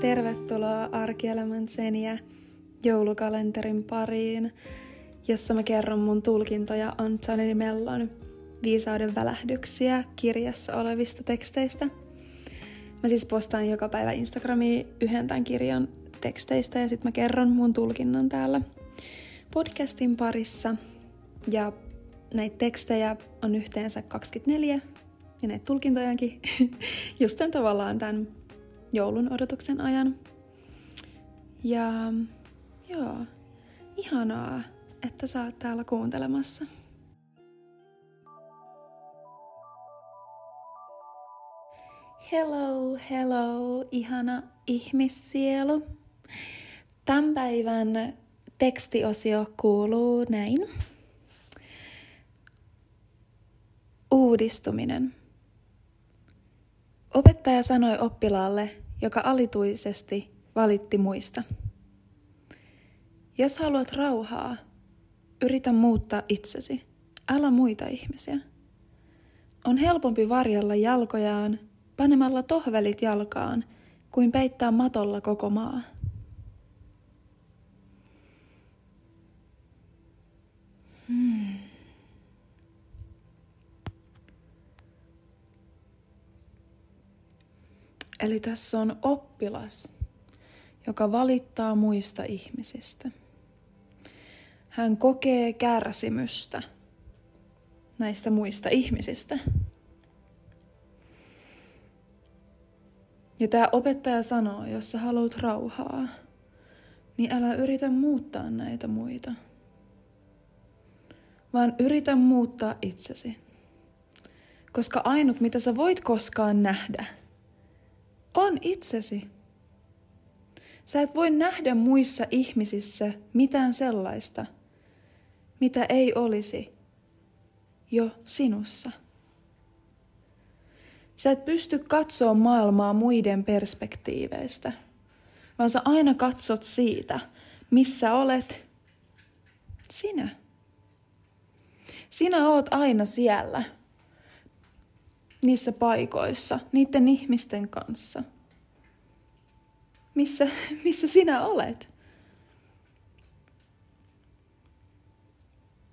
tervetuloa Arkielämän seniä joulukalenterin pariin, jossa mä kerron mun tulkintoja Antoni Mellon viisauden välähdyksiä kirjassa olevista teksteistä. Mä siis postaan joka päivä Instagramiin yhden tämän kirjan teksteistä ja sitten mä kerron mun tulkinnan täällä podcastin parissa. Ja näitä tekstejä on yhteensä 24 ja näitä tulkintojakin just tämän tavallaan tämän joulun odotuksen ajan. Ja joo, ihanaa, että sä oot täällä kuuntelemassa. Hello, hello, ihana ihmissielu. Tämän päivän tekstiosio kuuluu näin. Uudistuminen. Opettaja sanoi oppilaalle, joka alituisesti valitti muista. Jos haluat rauhaa, yritä muuttaa itsesi. Älä muita ihmisiä. On helpompi varjella jalkojaan panemalla tohvelit jalkaan kuin peittää matolla koko maa. Eli tässä on oppilas, joka valittaa muista ihmisistä. Hän kokee kärsimystä näistä muista ihmisistä. Ja tämä opettaja sanoo, jos sä haluat rauhaa, niin älä yritä muuttaa näitä muita, vaan yritä muuttaa itsesi. Koska ainut, mitä sä voit koskaan nähdä, on itsesi. Sä et voi nähdä muissa ihmisissä mitään sellaista, mitä ei olisi jo sinussa. Sä et pysty katsoa maailmaa muiden perspektiiveistä, vaan sä aina katsot siitä, missä olet sinä. Sinä oot aina siellä, niissä paikoissa, niiden ihmisten kanssa, missä, missä sinä olet.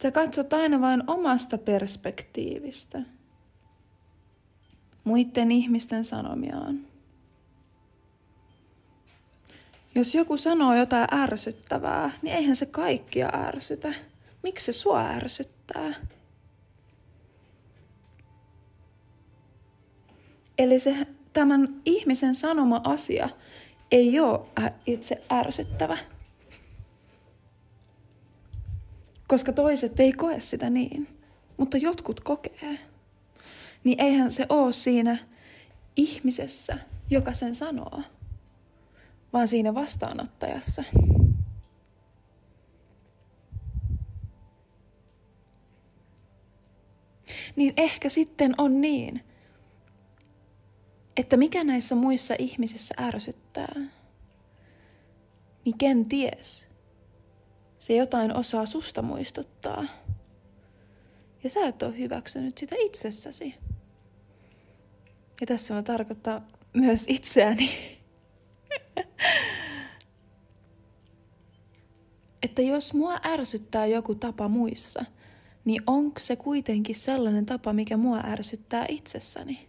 Sä katsot aina vain omasta perspektiivistä muiden ihmisten sanomiaan. Jos joku sanoo jotain ärsyttävää, niin eihän se kaikkia ärsytä. Miksi se sua ärsyttää? Eli se, tämän ihmisen sanoma asia ei ole itse ärsyttävä. Koska toiset ei koe sitä niin, mutta jotkut kokee niin eihän se ole siinä ihmisessä, joka sen sanoo, vaan siinä vastaanottajassa. Niin ehkä sitten on niin, että mikä näissä muissa ihmisissä ärsyttää, niin kenties se jotain osaa susta muistuttaa. Ja sä et ole hyväksynyt sitä itsessäsi. Ja tässä mä tarkoittaa myös itseäni. että jos mua ärsyttää joku tapa muissa, niin onko se kuitenkin sellainen tapa, mikä mua ärsyttää itsessäni?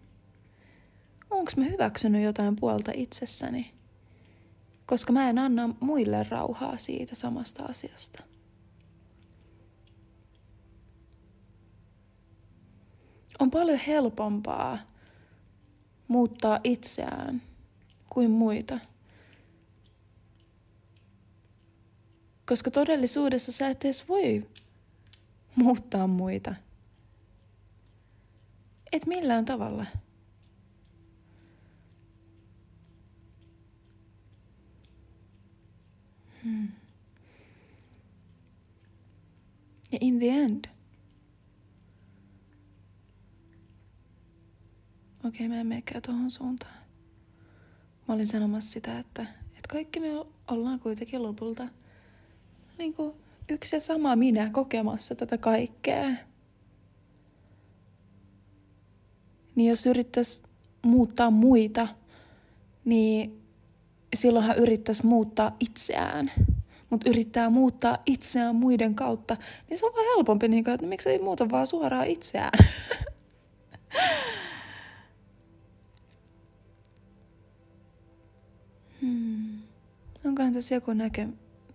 Onko mä hyväksynyt jotain puolta itsessäni? Koska mä en anna muille rauhaa siitä samasta asiasta. On paljon helpompaa muuttaa itseään kuin muita. Koska todellisuudessa sä et edes voi muuttaa muita. Et millään tavalla. Ja in the end – okei, okay, mä en menekään tuohon suuntaan. Mä olin sanomassa sitä, että, että kaikki me ollaan kuitenkin lopulta niin kuin yksi ja sama minä kokemassa tätä kaikkea. Niin jos yrittäisi muuttaa muita, niin silloin hän yrittäisi muuttaa itseään, mutta yrittää muuttaa itseään muiden kautta, niin se on vaan helpompi, niin kuin, että miksei muuta vaan suoraan itseään. hmm. Onkohan tässä joku näkö,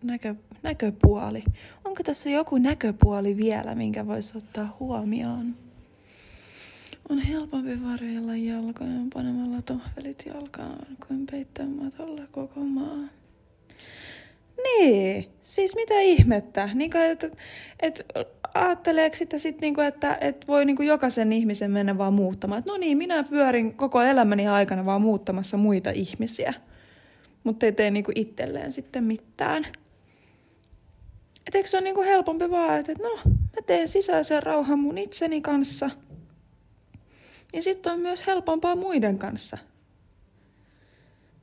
näkö, näköpuoli? Onko tässä joku näköpuoli vielä, minkä voisi ottaa huomioon? On helpompi varjella jalkoja panemalla tohvelit jalkaan kuin peittämällä koko maa. Niin, siis mitä ihmettä? Niin kuin, et, et, ajatteleeko sitä sit, niin että et voi niin kuin jokaisen ihmisen mennä vaan muuttamaan? Et no niin, minä pyörin koko elämäni aikana vaan muuttamassa muita ihmisiä, mutta ei tee niin kuin itselleen sitten mitään. Et eikö se ole niin kuin helpompi vaan, että no, mä teen sisäisen rauhan mun itseni kanssa – niin sitten on myös helpompaa muiden kanssa.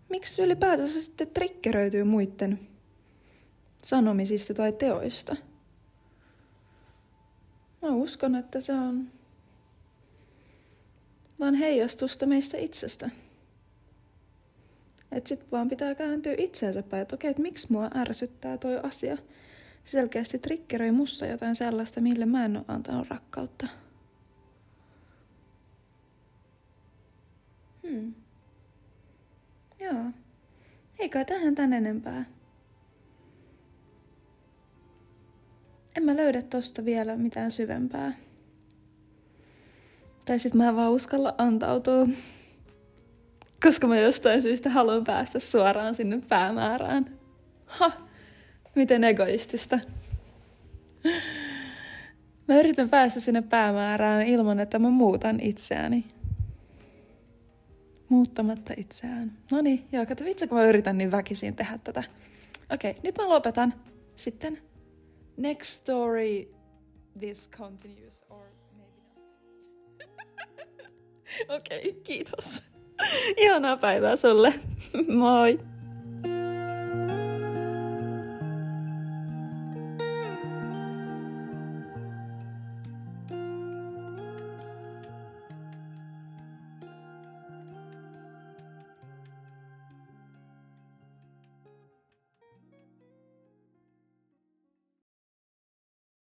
Miksi ylipäätänsä sitten triggeröityy muiden sanomisista tai teoista? Mä uskon, että se on vaan heijastusta meistä itsestä. Että sit vaan pitää kääntyä itseensä päin, että okei, että miksi mua ärsyttää toi asia. Se selkeästi triggeröi mussa jotain sellaista, mille mä en ole antanut rakkautta. Hmm. Joo. Eikä tähän tän enempää. En mä löydä tosta vielä mitään syvempää. Tai sit mä en vaan uskalla antautua. Koska mä jostain syystä haluan päästä suoraan sinne päämäärään. Ha! Miten egoistista. Mä yritän päästä sinne päämäärään ilman, että mä muutan itseäni muuttamatta itseään. No niin, joo, kato vitsi, kun mä yritän niin väkisin tehdä tätä. Okei, okay, nyt mä lopetan. Sitten next story, this continues or maybe not. Okei, okay, kiitos. Ihanaa päivää sulle. Moi!